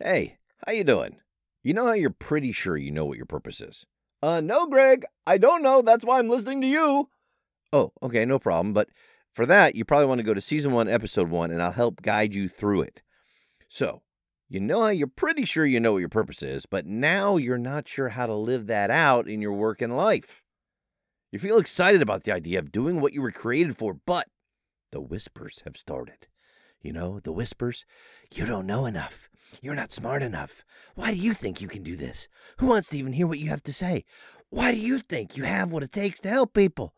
Hey, how you doing? You know how you're pretty sure you know what your purpose is? Uh, no, Greg, I don't know. That's why I'm listening to you. Oh, okay, no problem. But for that, you probably want to go to season one, episode one, and I'll help guide you through it. So, you know how you're pretty sure you know what your purpose is, but now you're not sure how to live that out in your work and life. You feel excited about the idea of doing what you were created for, but the whispers have started. You know, the whispers, you don't know enough. You're not smart enough. Why do you think you can do this? Who wants to even hear what you have to say? Why do you think you have what it takes to help people?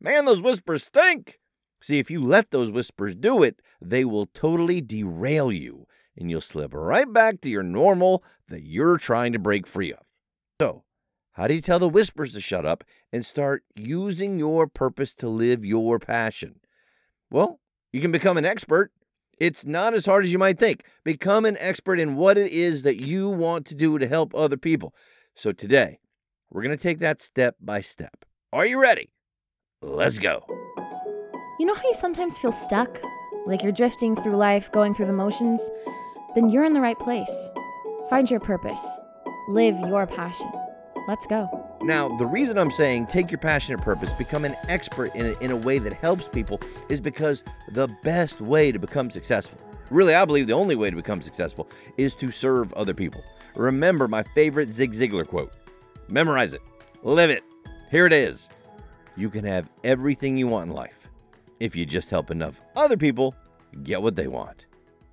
Man, those whispers stink. See, if you let those whispers do it, they will totally derail you and you'll slip right back to your normal that you're trying to break free of. So, how do you tell the whispers to shut up and start using your purpose to live your passion? Well, you can become an expert it's not as hard as you might think. Become an expert in what it is that you want to do to help other people. So today, we're going to take that step by step. Are you ready? Let's go. You know how you sometimes feel stuck? Like you're drifting through life, going through the motions? Then you're in the right place. Find your purpose. Live your passion. Let's go. Now, the reason I'm saying take your passionate purpose, become an expert in a, in a way that helps people, is because the best way to become successful, really, I believe the only way to become successful, is to serve other people. Remember my favorite Zig Ziglar quote memorize it, live it. Here it is. You can have everything you want in life if you just help enough other people get what they want.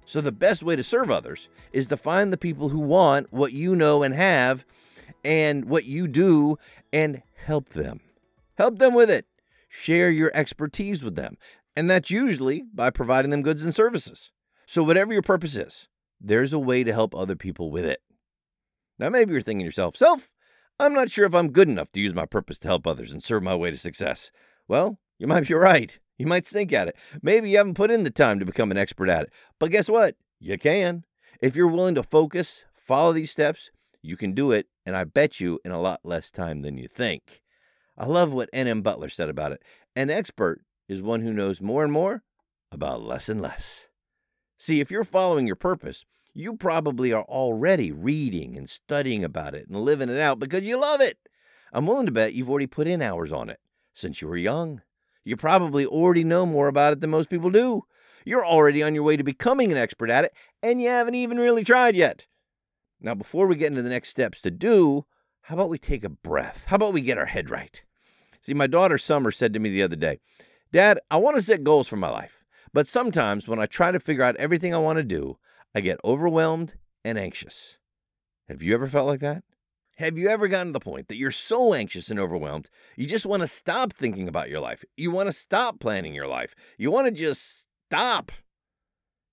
So, the best way to serve others is to find the people who want what you know and have and what you do and help them. Help them with it. Share your expertise with them. And that's usually by providing them goods and services. So, whatever your purpose is, there's a way to help other people with it. Now, maybe you're thinking to yourself, Self, I'm not sure if I'm good enough to use my purpose to help others and serve my way to success. Well, you might be right. You might stink at it. Maybe you haven't put in the time to become an expert at it. But guess what? You can. If you're willing to focus, follow these steps, you can do it, and I bet you in a lot less time than you think. I love what N.M. Butler said about it. An expert is one who knows more and more about less and less. See, if you're following your purpose, you probably are already reading and studying about it and living it out because you love it. I'm willing to bet you've already put in hours on it since you were young. You probably already know more about it than most people do. You're already on your way to becoming an expert at it, and you haven't even really tried yet. Now, before we get into the next steps to do, how about we take a breath? How about we get our head right? See, my daughter Summer said to me the other day, Dad, I want to set goals for my life, but sometimes when I try to figure out everything I want to do, I get overwhelmed and anxious. Have you ever felt like that? Have you ever gotten to the point that you're so anxious and overwhelmed, you just want to stop thinking about your life? You want to stop planning your life. You want to just stop.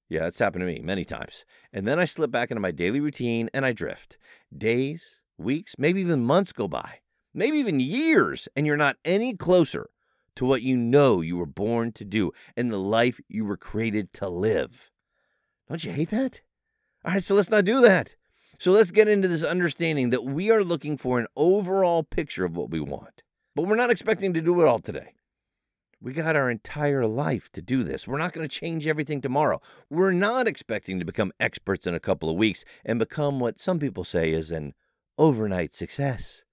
Yeah, it's happened to me many times. And then I slip back into my daily routine and I drift. Days, weeks, maybe even months go by, maybe even years, and you're not any closer to what you know you were born to do and the life you were created to live. Don't you hate that? All right, so let's not do that. So let's get into this understanding that we are looking for an overall picture of what we want, but we're not expecting to do it all today. We got our entire life to do this. We're not going to change everything tomorrow. We're not expecting to become experts in a couple of weeks and become what some people say is an overnight success.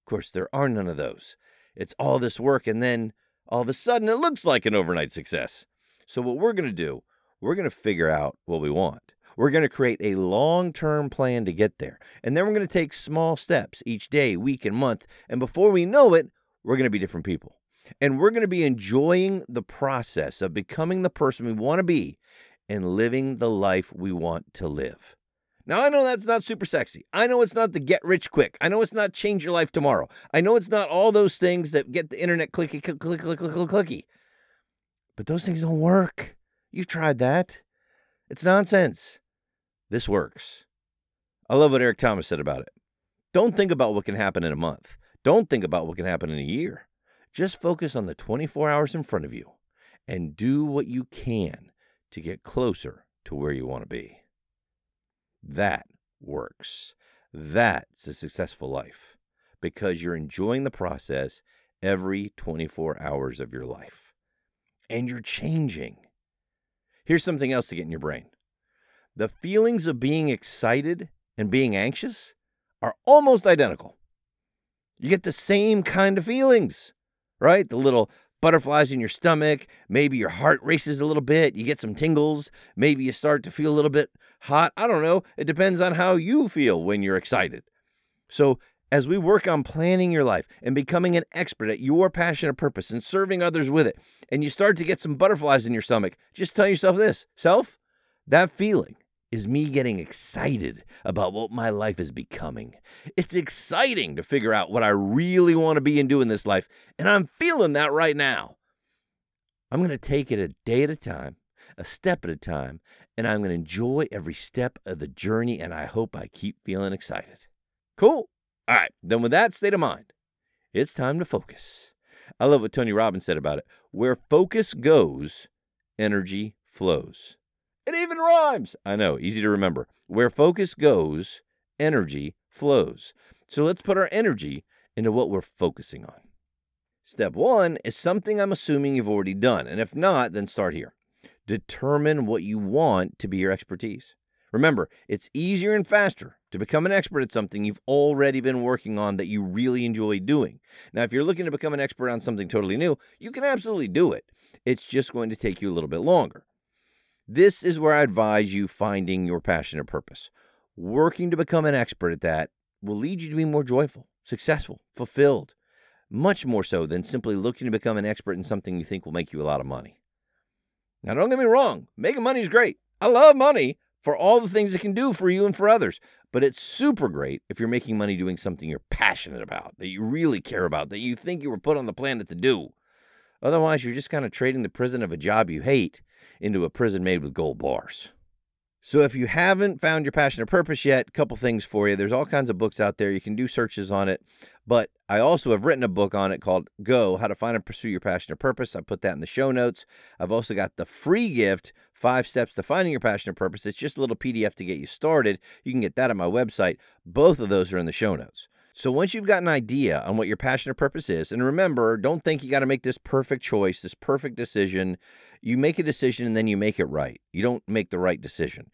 Of course, there are none of those. It's all this work, and then all of a sudden it looks like an overnight success. So, what we're going to do, we're going to figure out what we want. We're going to create a long term plan to get there. And then we're going to take small steps each day, week, and month. And before we know it, we're going to be different people. And we're going to be enjoying the process of becoming the person we want to be and living the life we want to live. Now, I know that's not super sexy. I know it's not the get rich quick. I know it's not change your life tomorrow. I know it's not all those things that get the internet clicky, click, click, click, click, clicky. But those things don't work. You've tried that. It's nonsense. This works. I love what Eric Thomas said about it. Don't think about what can happen in a month. Don't think about what can happen in a year. Just focus on the 24 hours in front of you and do what you can to get closer to where you want to be. That works. That's a successful life because you're enjoying the process every 24 hours of your life. And you're changing. Here's something else to get in your brain the feelings of being excited and being anxious are almost identical. You get the same kind of feelings, right? The little butterflies in your stomach, maybe your heart races a little bit, you get some tingles, maybe you start to feel a little bit hot. I don't know. It depends on how you feel when you're excited. So, as we work on planning your life and becoming an expert at your passion and purpose and serving others with it, and you start to get some butterflies in your stomach, just tell yourself this self, that feeling is me getting excited about what my life is becoming. It's exciting to figure out what I really want to be and do in this life, and I'm feeling that right now. I'm going to take it a day at a time, a step at a time, and I'm going to enjoy every step of the journey, and I hope I keep feeling excited. Cool. All right, then with that state of mind, it's time to focus. I love what Tony Robbins said about it. Where focus goes, energy flows. It even rhymes. I know, easy to remember. Where focus goes, energy flows. So let's put our energy into what we're focusing on. Step one is something I'm assuming you've already done. And if not, then start here. Determine what you want to be your expertise. Remember, it's easier and faster to become an expert at something you've already been working on that you really enjoy doing. Now, if you're looking to become an expert on something totally new, you can absolutely do it. It's just going to take you a little bit longer. This is where I advise you finding your passion and purpose. Working to become an expert at that will lead you to be more joyful, successful, fulfilled, much more so than simply looking to become an expert in something you think will make you a lot of money. Now, don't get me wrong, making money is great. I love money for all the things it can do for you and for others, but it's super great if you're making money doing something you're passionate about, that you really care about, that you think you were put on the planet to do. Otherwise, you're just kind of trading the prison of a job you hate into a prison made with gold bars. So if you haven't found your passion or purpose yet, a couple things for you. There's all kinds of books out there. You can do searches on it. But I also have written a book on it called Go, How to Find and Pursue Your Passion or Purpose. I put that in the show notes. I've also got the free gift, Five Steps to Finding Your Passion or Purpose. It's just a little PDF to get you started. You can get that on my website. Both of those are in the show notes. So once you've got an idea on what your passion or purpose is, and remember, don't think you got to make this perfect choice, this perfect decision. You make a decision and then you make it right. You don't make the right decision.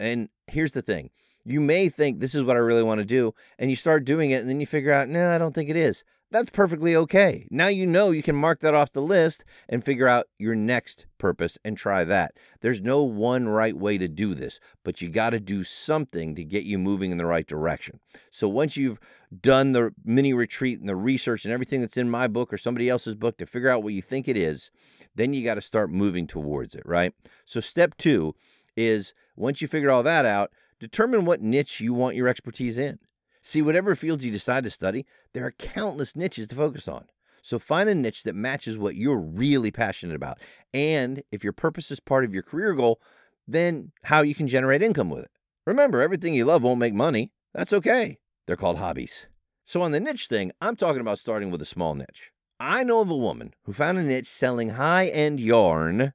And here's the thing you may think this is what I really want to do, and you start doing it, and then you figure out, no, I don't think it is. That's perfectly okay. Now you know you can mark that off the list and figure out your next purpose and try that. There's no one right way to do this, but you got to do something to get you moving in the right direction. So once you've done the mini retreat and the research and everything that's in my book or somebody else's book to figure out what you think it is, then you got to start moving towards it, right? So step two is once you figure all that out, determine what niche you want your expertise in. See, whatever fields you decide to study, there are countless niches to focus on. So find a niche that matches what you're really passionate about. And if your purpose is part of your career goal, then how you can generate income with it. Remember, everything you love won't make money. That's okay. They're called hobbies. So on the niche thing, I'm talking about starting with a small niche. I know of a woman who found a niche selling high end yarn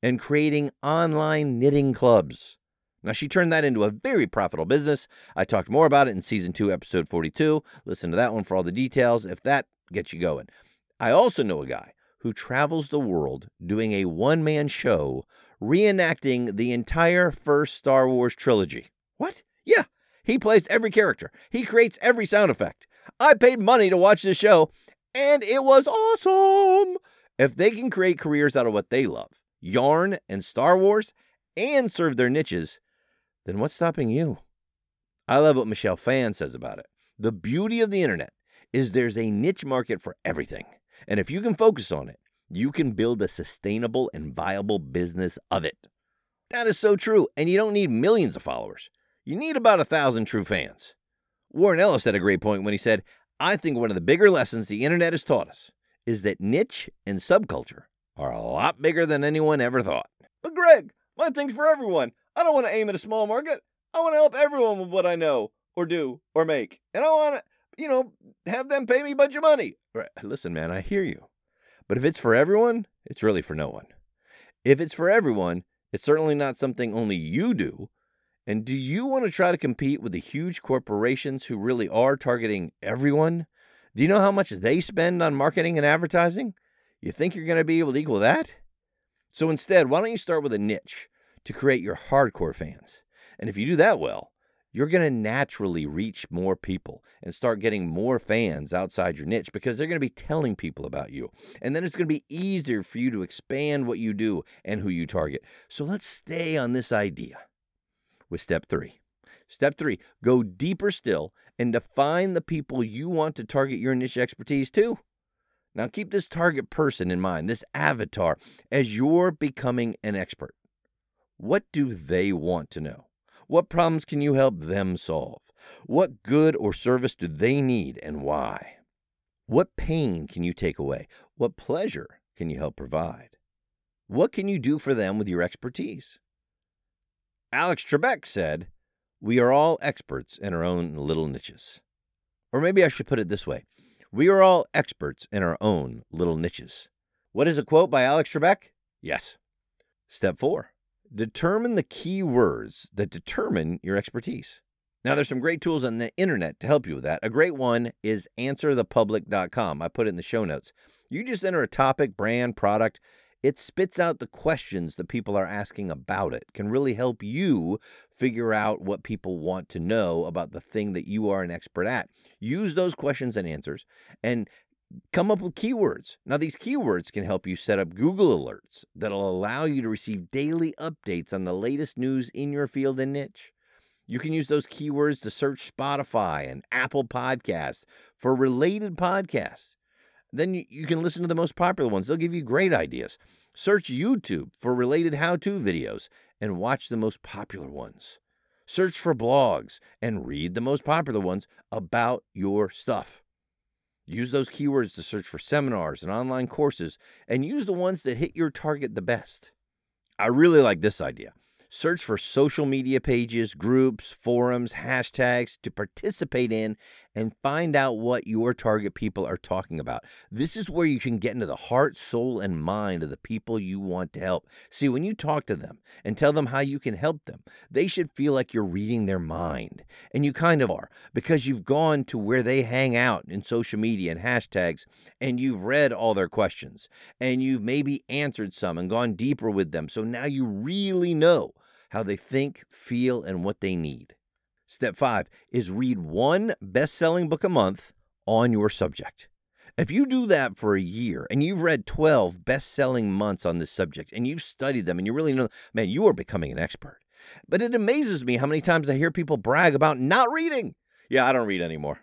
and creating online knitting clubs. Now, she turned that into a very profitable business. I talked more about it in season two, episode 42. Listen to that one for all the details if that gets you going. I also know a guy who travels the world doing a one man show reenacting the entire first Star Wars trilogy. What? Yeah, he plays every character, he creates every sound effect. I paid money to watch this show, and it was awesome. If they can create careers out of what they love, yarn and Star Wars, and serve their niches, then what's stopping you? I love what Michelle Phan says about it. The beauty of the internet is there's a niche market for everything. And if you can focus on it, you can build a sustainable and viable business of it. That is so true. And you don't need millions of followers. You need about a thousand true fans. Warren Ellis had a great point when he said, I think one of the bigger lessons the internet has taught us is that niche and subculture are a lot bigger than anyone ever thought. But Greg, my thing's for everyone. I don't want to aim at a small market. I want to help everyone with what I know or do or make. And I want to, you know, have them pay me a bunch of money. Right. Listen, man, I hear you. But if it's for everyone, it's really for no one. If it's for everyone, it's certainly not something only you do. And do you want to try to compete with the huge corporations who really are targeting everyone? Do you know how much they spend on marketing and advertising? You think you're going to be able to equal that? So instead, why don't you start with a niche? To create your hardcore fans. And if you do that well, you're going to naturally reach more people and start getting more fans outside your niche because they're going to be telling people about you. And then it's going to be easier for you to expand what you do and who you target. So let's stay on this idea with step three. Step three, go deeper still and define the people you want to target your niche expertise to. Now, keep this target person in mind, this avatar, as you're becoming an expert. What do they want to know? What problems can you help them solve? What good or service do they need and why? What pain can you take away? What pleasure can you help provide? What can you do for them with your expertise? Alex Trebek said, We are all experts in our own little niches. Or maybe I should put it this way We are all experts in our own little niches. What is a quote by Alex Trebek? Yes. Step four determine the key words that determine your expertise. Now, there's some great tools on the internet to help you with that. A great one is answerthepublic.com. I put it in the show notes. You just enter a topic, brand, product. It spits out the questions that people are asking about it. Can really help you figure out what people want to know about the thing that you are an expert at. Use those questions and answers and come up with keywords. Now, these keywords can help you set up Google alerts that'll allow you to receive daily updates on the latest news in your field and niche. You can use those keywords to search Spotify and Apple Podcasts for related podcasts. Then you can listen to the most popular ones, they'll give you great ideas. Search YouTube for related how to videos and watch the most popular ones. Search for blogs and read the most popular ones about your stuff. Use those keywords to search for seminars and online courses, and use the ones that hit your target the best. I really like this idea. Search for social media pages, groups, forums, hashtags to participate in and find out what your target people are talking about. This is where you can get into the heart, soul, and mind of the people you want to help. See, when you talk to them and tell them how you can help them, they should feel like you're reading their mind. And you kind of are because you've gone to where they hang out in social media and hashtags and you've read all their questions and you've maybe answered some and gone deeper with them. So now you really know how they think, feel, and what they need. Step five is read one best selling book a month on your subject. If you do that for a year and you've read 12 best selling months on this subject and you've studied them and you really know, man, you are becoming an expert. But it amazes me how many times I hear people brag about not reading. Yeah, I don't read anymore.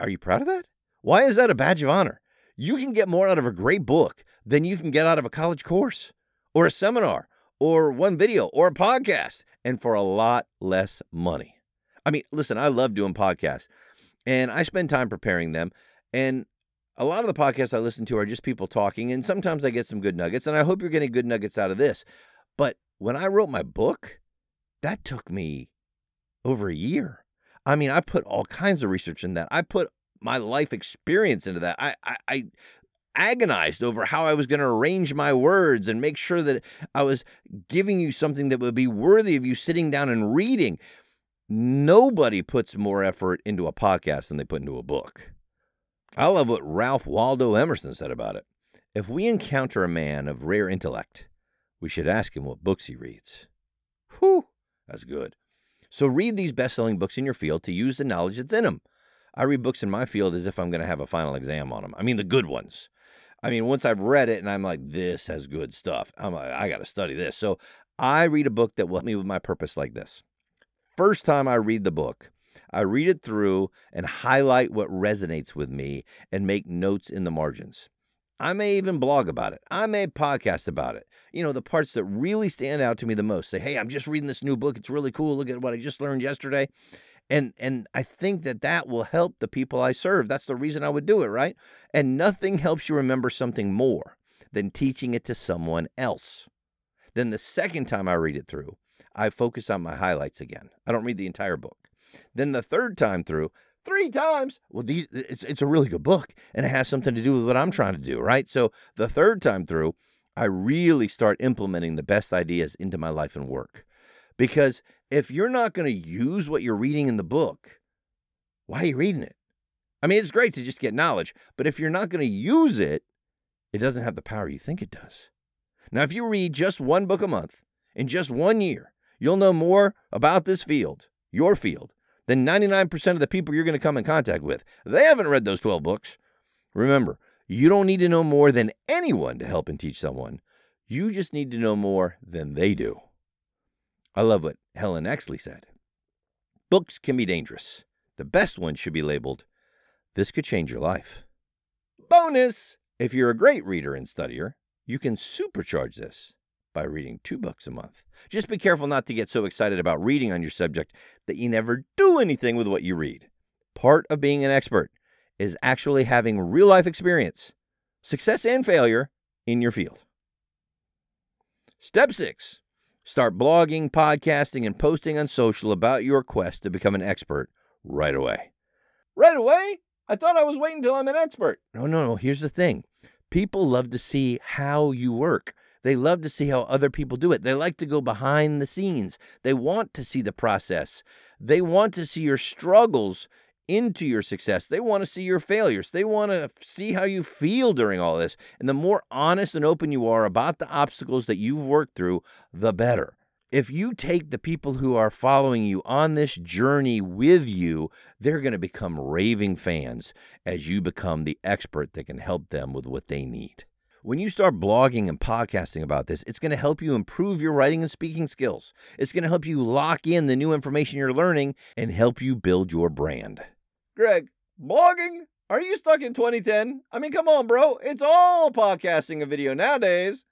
Are you proud of that? Why is that a badge of honor? You can get more out of a great book than you can get out of a college course or a seminar or one video or a podcast and for a lot less money. I mean, listen, I love doing podcasts and I spend time preparing them. And a lot of the podcasts I listen to are just people talking, and sometimes I get some good nuggets, and I hope you're getting good nuggets out of this. But when I wrote my book, that took me over a year. I mean, I put all kinds of research in that. I put my life experience into that. I, I, I agonized over how I was going to arrange my words and make sure that I was giving you something that would be worthy of you sitting down and reading. Nobody puts more effort into a podcast than they put into a book. I love what Ralph Waldo Emerson said about it. If we encounter a man of rare intellect, we should ask him what books he reads. Whew, that's good. So read these best selling books in your field to use the knowledge that's in them. I read books in my field as if I'm going to have a final exam on them. I mean, the good ones. I mean, once I've read it and I'm like, this has good stuff, I'm like, I got to study this. So I read a book that will help me with my purpose like this. First time I read the book, I read it through and highlight what resonates with me and make notes in the margins. I may even blog about it. I may podcast about it. You know, the parts that really stand out to me the most. Say, hey, I'm just reading this new book. It's really cool. Look at what I just learned yesterday and and i think that that will help the people i serve. That's the reason i would do it right? And nothing helps you remember something more than teaching it to someone else. Then the second time i read it through i focus on my highlights again. I don't read the entire book. Then the third time through three times well these it's, it's a really good book and it has something to do with what i'm trying to do right? So the third time through i really start implementing the best ideas into my life and work because if you're not going to use what you're reading in the book, why are you reading it? I mean, it's great to just get knowledge, but if you're not going to use it, it doesn't have the power you think it does. Now, if you read just one book a month in just one year, You'll know more about this field, your field, than 99% of the people you're going to come in contact with. They haven't read those 12 books. Remember, you don't need to know more than anyone to help and teach someone. You just need to know more than they do. I love what Helen Exley said. Books can be dangerous. The best one should be labeled, This could change your life. Bonus! If you're a great reader and studier, you can supercharge this by reading two books a month. Just be careful not to get so excited about reading on your subject that you never do anything with what you read. Part of being an expert is actually having real life experience, success and failure in your field. Step six start blogging, podcasting, and posting on social about your quest to become an expert right away. Right away? I thought I was waiting until I'm an expert. No, no, no. Here's the thing people love to see how you work. They love to see how other people do it. They like to go behind the scenes. They want to see the process. They want to see your struggles into your success. They want to see your failures. They want to see how you feel during all this. And the more honest and open you are about the obstacles that you've worked through, the better. If you take the people who are following you on this journey with you, they're going to become raving fans as you become the expert that can help them with what they need. When you start blogging and podcasting about this, it's going to help you improve your writing and speaking skills. It's going to help you lock in the new information you're learning and help you build your brand. Greg, blogging? Are you stuck in 2010? I mean, come on, bro. It's all podcasting and video nowadays.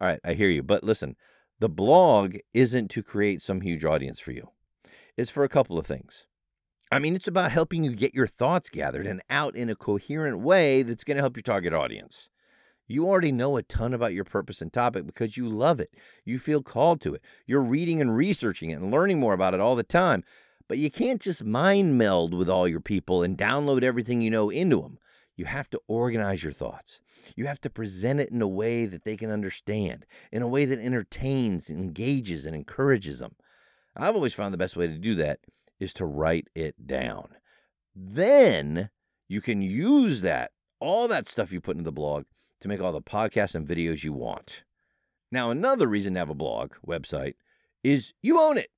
All right, I hear you. But listen, the blog isn't to create some huge audience for you, it's for a couple of things. I mean, it's about helping you get your thoughts gathered and out in a coherent way that's going to help your target audience. You already know a ton about your purpose and topic because you love it. You feel called to it. You're reading and researching it and learning more about it all the time. But you can't just mind meld with all your people and download everything you know into them. You have to organize your thoughts. You have to present it in a way that they can understand, in a way that entertains, engages, and encourages them. I've always found the best way to do that is to write it down. Then you can use that, all that stuff you put into the blog, to make all the podcasts and videos you want. Now, another reason to have a blog website is you own it.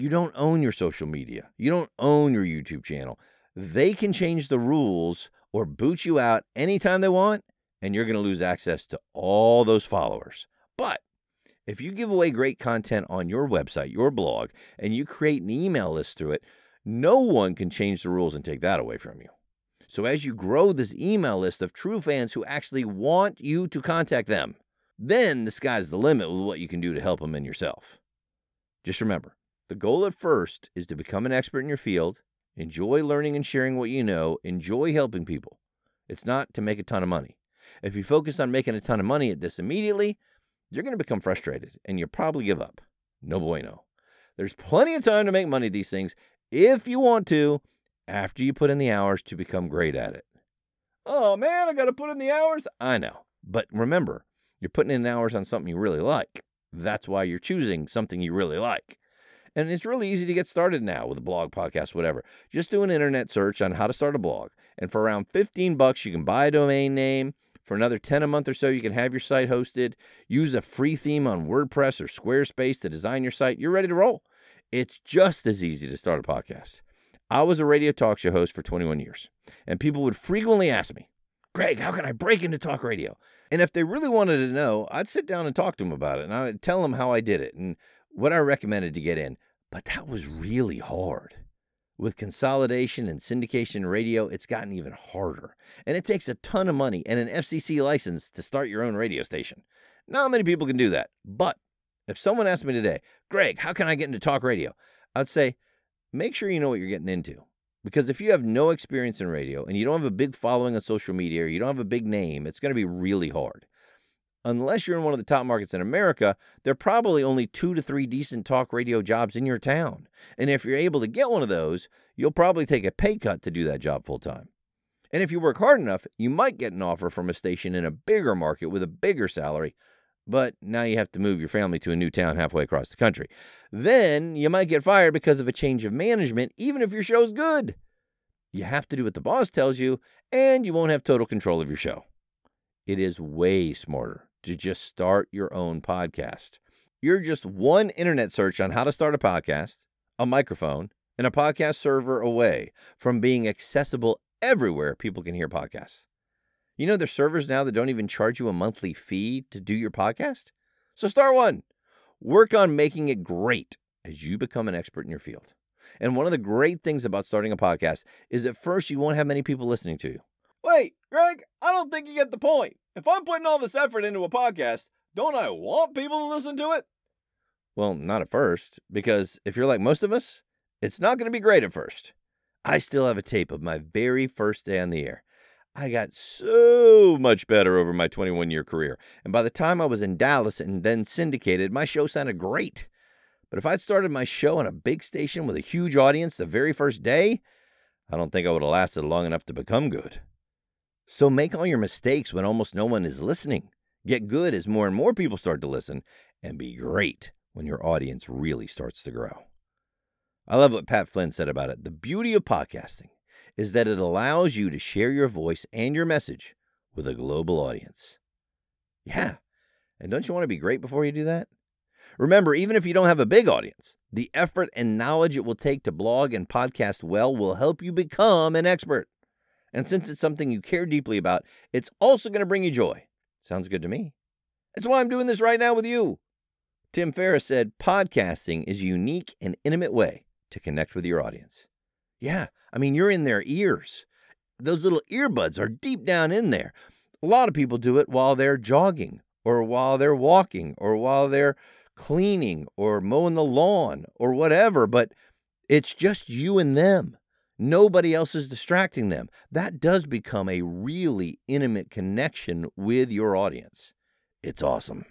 You don't own your social media. You don't own your YouTube channel. They can change the rules or boot you out anytime they want, and you're going to lose access to all those followers. But if you give away great content on your website, your blog, and you create an email list through it, no one can change the rules and take that away from you. So as you grow this email list of true fans who actually want you to contact them, then the sky's the limit with what you can do to help them and yourself. Just remember, the goal at first is to become an expert in your field, enjoy learning and sharing what you know, enjoy helping people. It's not to make a ton of money. If you focus on making a ton of money at this immediately, you're going to become frustrated and you'll probably give up. No bueno. There's plenty of time to make money these things if you want to, after you put in the hours to become great at it. Oh man, I got to put in the hours? I know. But remember, you're putting in hours on something you really like. That's why you're choosing something you really like. And it's really easy to get started now with a blog, podcast, whatever. Just do an internet search on how to start a blog. And for around 15 bucks, you can buy a domain name. For another 10 a month or so, you can have your site hosted. Use a free theme on WordPress or Squarespace to design your site. You're ready to roll. It's just as easy to start a podcast. I was a radio talk show host for 21 years, and people would frequently ask me, Greg, how can I break into talk radio? And if they really wanted to know, I'd sit down and talk to them about it, and I would tell them how I did it and what I recommended to get in. But that was really hard. With consolidation and syndication radio, it's gotten even harder. And it takes a ton of money and an FCC license to start your own radio station. Not many people can do that. But if someone asked me today, Greg, how can I get into talk radio? I'd say, make sure you know what you're getting into. Because if you have no experience in radio and you don't have a big following on social media or you don't have a big name, it's going to be really hard unless you're in one of the top markets in America, there are probably only two to three decent talk radio jobs in your town. And if you're able to get one of those, you'll probably take a pay cut to do that job full time. And if you work hard enough, you might get an offer from a station in a bigger market with a bigger salary, but now you have to move your family to a new town halfway across the country. Then you might get fired because of a change of management, even if your show's good. You have to do what the boss tells you, and you won't have total control of your show. It is way smarter to just start your own podcast. You're just one internet search on how to start a podcast, a microphone, and a podcast server away from being accessible everywhere people can hear podcasts. You know, there's servers now that don't even charge you a monthly fee to do your podcast. So start one. Work on making it great as you become an expert in your field. And one of the great things about starting a podcast is at first you won't have many people listening to you. Wait, Greg, I don't think you get the point. If I'm putting all this effort into a podcast, don't I want people to listen to it? Well, not at first, because if you're like most of us, it's not going to be great at first. I still have a tape of my very first day on the air. I got so much better over my 21 year career. And by the time I was in Dallas and then syndicated, my show sounded great. But if I'd started my show on a big station with a huge audience the very first day, I don't think I would have lasted long enough to become good. So make all your mistakes when almost no one is listening. Get good as more and more people start to listen, and be great when your audience really starts to grow. I love what Pat Flynn said about it. The beauty of podcasting is that it allows you to share your voice and your message with a global audience. Yeah. And don't you want to be great before you do that? Remember, even if you don't have a big audience, the effort and knowledge it will take to blog and podcast well will help you become an expert. And since it's something you care deeply about, it's also going to bring you joy. Sounds good to me. That's why I'm doing this right now with you. Tim Ferriss said podcasting is a unique and intimate way to connect with your audience. Yeah, I mean, you're in their ears. Those little earbuds are deep down in there. A lot of people do it while they're jogging, or while they're walking, or while they're cleaning, or mowing the lawn, or whatever, but it's just you and them. Nobody else is distracting them. That does become a really intimate connection with your audience. It's awesome.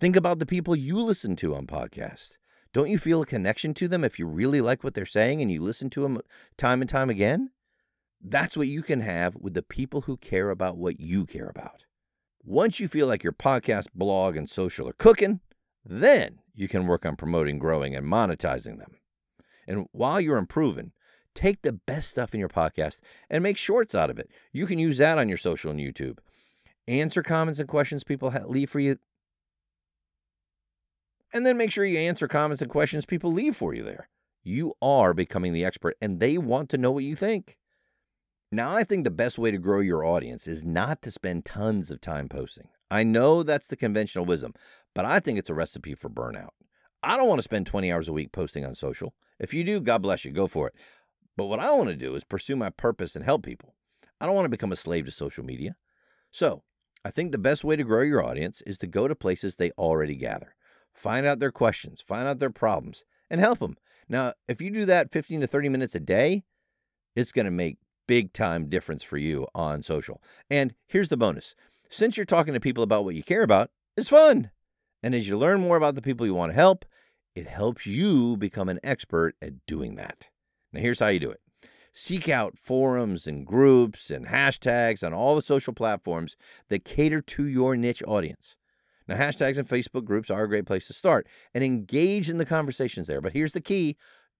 Think about the people you listen to on podcasts. Don't you feel a connection to them if you really like what they're saying and you listen to them time and time again? That's what you can have with the people who care about what you care about. Once you feel like your podcast, blog, and social are cooking, then you can work on promoting, growing, and monetizing them. And while you're improving, take the best stuff in your podcast and make shorts out of it. You can use that on your social and YouTube. Answer comments and questions people leave for you. And then make sure you answer comments and questions people leave for you there. You are becoming the expert and they want to know what you think. Now, I think the best way to grow your audience is not to spend tons of time posting. I know that's the conventional wisdom, but I think it's a recipe for burnout. I don't want to spend 20 hours a week posting on social. If you do, God bless you, go for it. But what I want to do is pursue my purpose and help people. I don't want to become a slave to social media. So, I think the best way to grow your audience is to go to places they already gather. Find out their questions, find out their problems, and help them. Now, if you do that 15 to 30 minutes a day, it's going to make big time difference for you on social. And here's the bonus. Since you're talking to people about what you care about, it's fun. And as you learn more about the people you want to help, it helps you become an expert at doing that. Now, here's how you do it seek out forums and groups and hashtags on all the social platforms that cater to your niche audience. Now, hashtags and Facebook groups are a great place to start and engage in the conversations there. But here's the key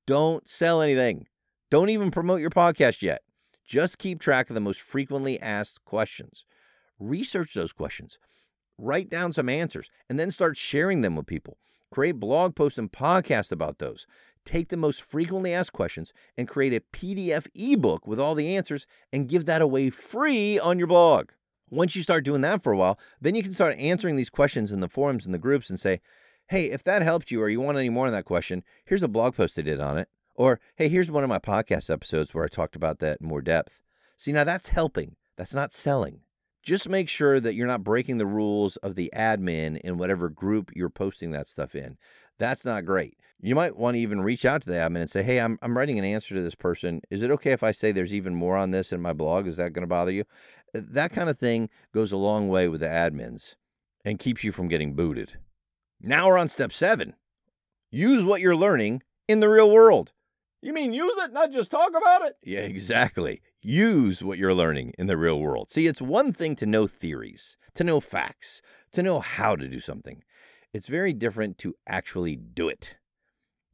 don't sell anything, don't even promote your podcast yet. Just keep track of the most frequently asked questions. Research those questions, write down some answers, and then start sharing them with people. Create blog posts and podcasts about those take the most frequently asked questions and create a PDF ebook with all the answers and give that away free on your blog. Once you start doing that for a while, then you can start answering these questions in the forums and the groups and say, hey, if that helped you or you want any more on that question, here's a blog post I did on it. Or, hey, here's one of my podcast episodes where I talked about that in more depth. See, now that's helping. That's not selling. Just make sure that you're not breaking the rules of the admin in whatever group you're posting that stuff in. That's not great. You might want to even reach out to the admin and say, Hey, I'm, I'm writing an answer to this person. Is it okay if I say there's even more on this in my blog? Is that going to bother you? Uh, that kind of thing goes a long way with the admins and keeps you from getting booted. Now we're on step seven use what you're learning in the real world. You mean use it, not just talk about it? Yeah, exactly. Use what you're learning in the real world. See, it's one thing to know theories, to know facts, to know how to do something. It's very different to actually do it.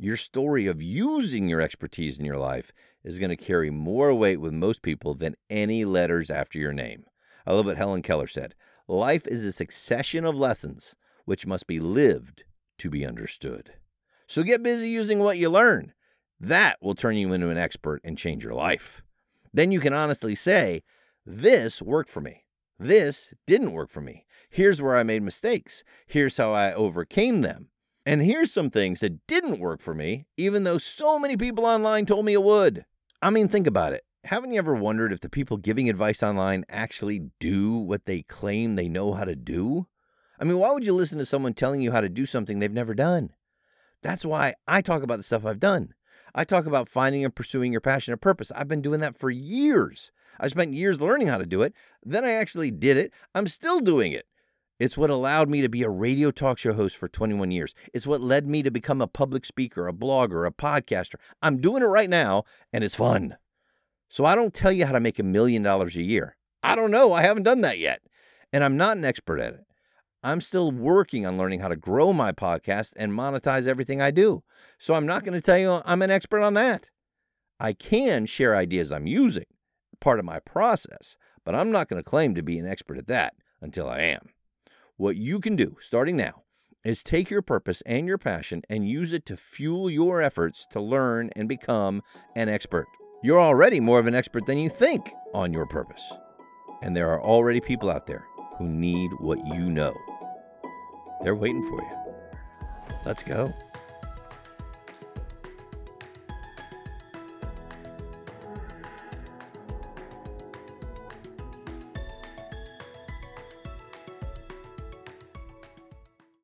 Your story of using your expertise in your life is going to carry more weight with most people than any letters after your name. I love what Helen Keller said Life is a succession of lessons which must be lived to be understood. So get busy using what you learn. That will turn you into an expert and change your life. Then you can honestly say, This worked for me. This didn't work for me. Here's where I made mistakes. Here's how I overcame them. And here's some things that didn't work for me, even though so many people online told me it would. I mean, think about it. Haven't you ever wondered if the people giving advice online actually do what they claim they know how to do? I mean, why would you listen to someone telling you how to do something they've never done? That's why I talk about the stuff I've done. I talk about finding and pursuing your passion or purpose. I've been doing that for years. I spent years learning how to do it. Then I actually did it. I'm still doing it. It's what allowed me to be a radio talk show host for 21 years. It's what led me to become a public speaker, a blogger, a podcaster. I'm doing it right now, and it's fun. So I don't tell you how to make a million dollars a year. I don't know. I haven't done that yet. And I'm not an expert at it. I'm still working on learning how to grow my podcast and monetize everything I do. So I'm not going to tell you I'm an expert on that. I can share ideas I'm using, part of my process, but I'm not going to claim to be an expert at that until I am. What you can do starting now is take your purpose and your passion and use it to fuel your efforts to learn and become an expert. You're already more of an expert than you think on your purpose. And there are already people out there who need what you know. They're waiting for you. Let's go.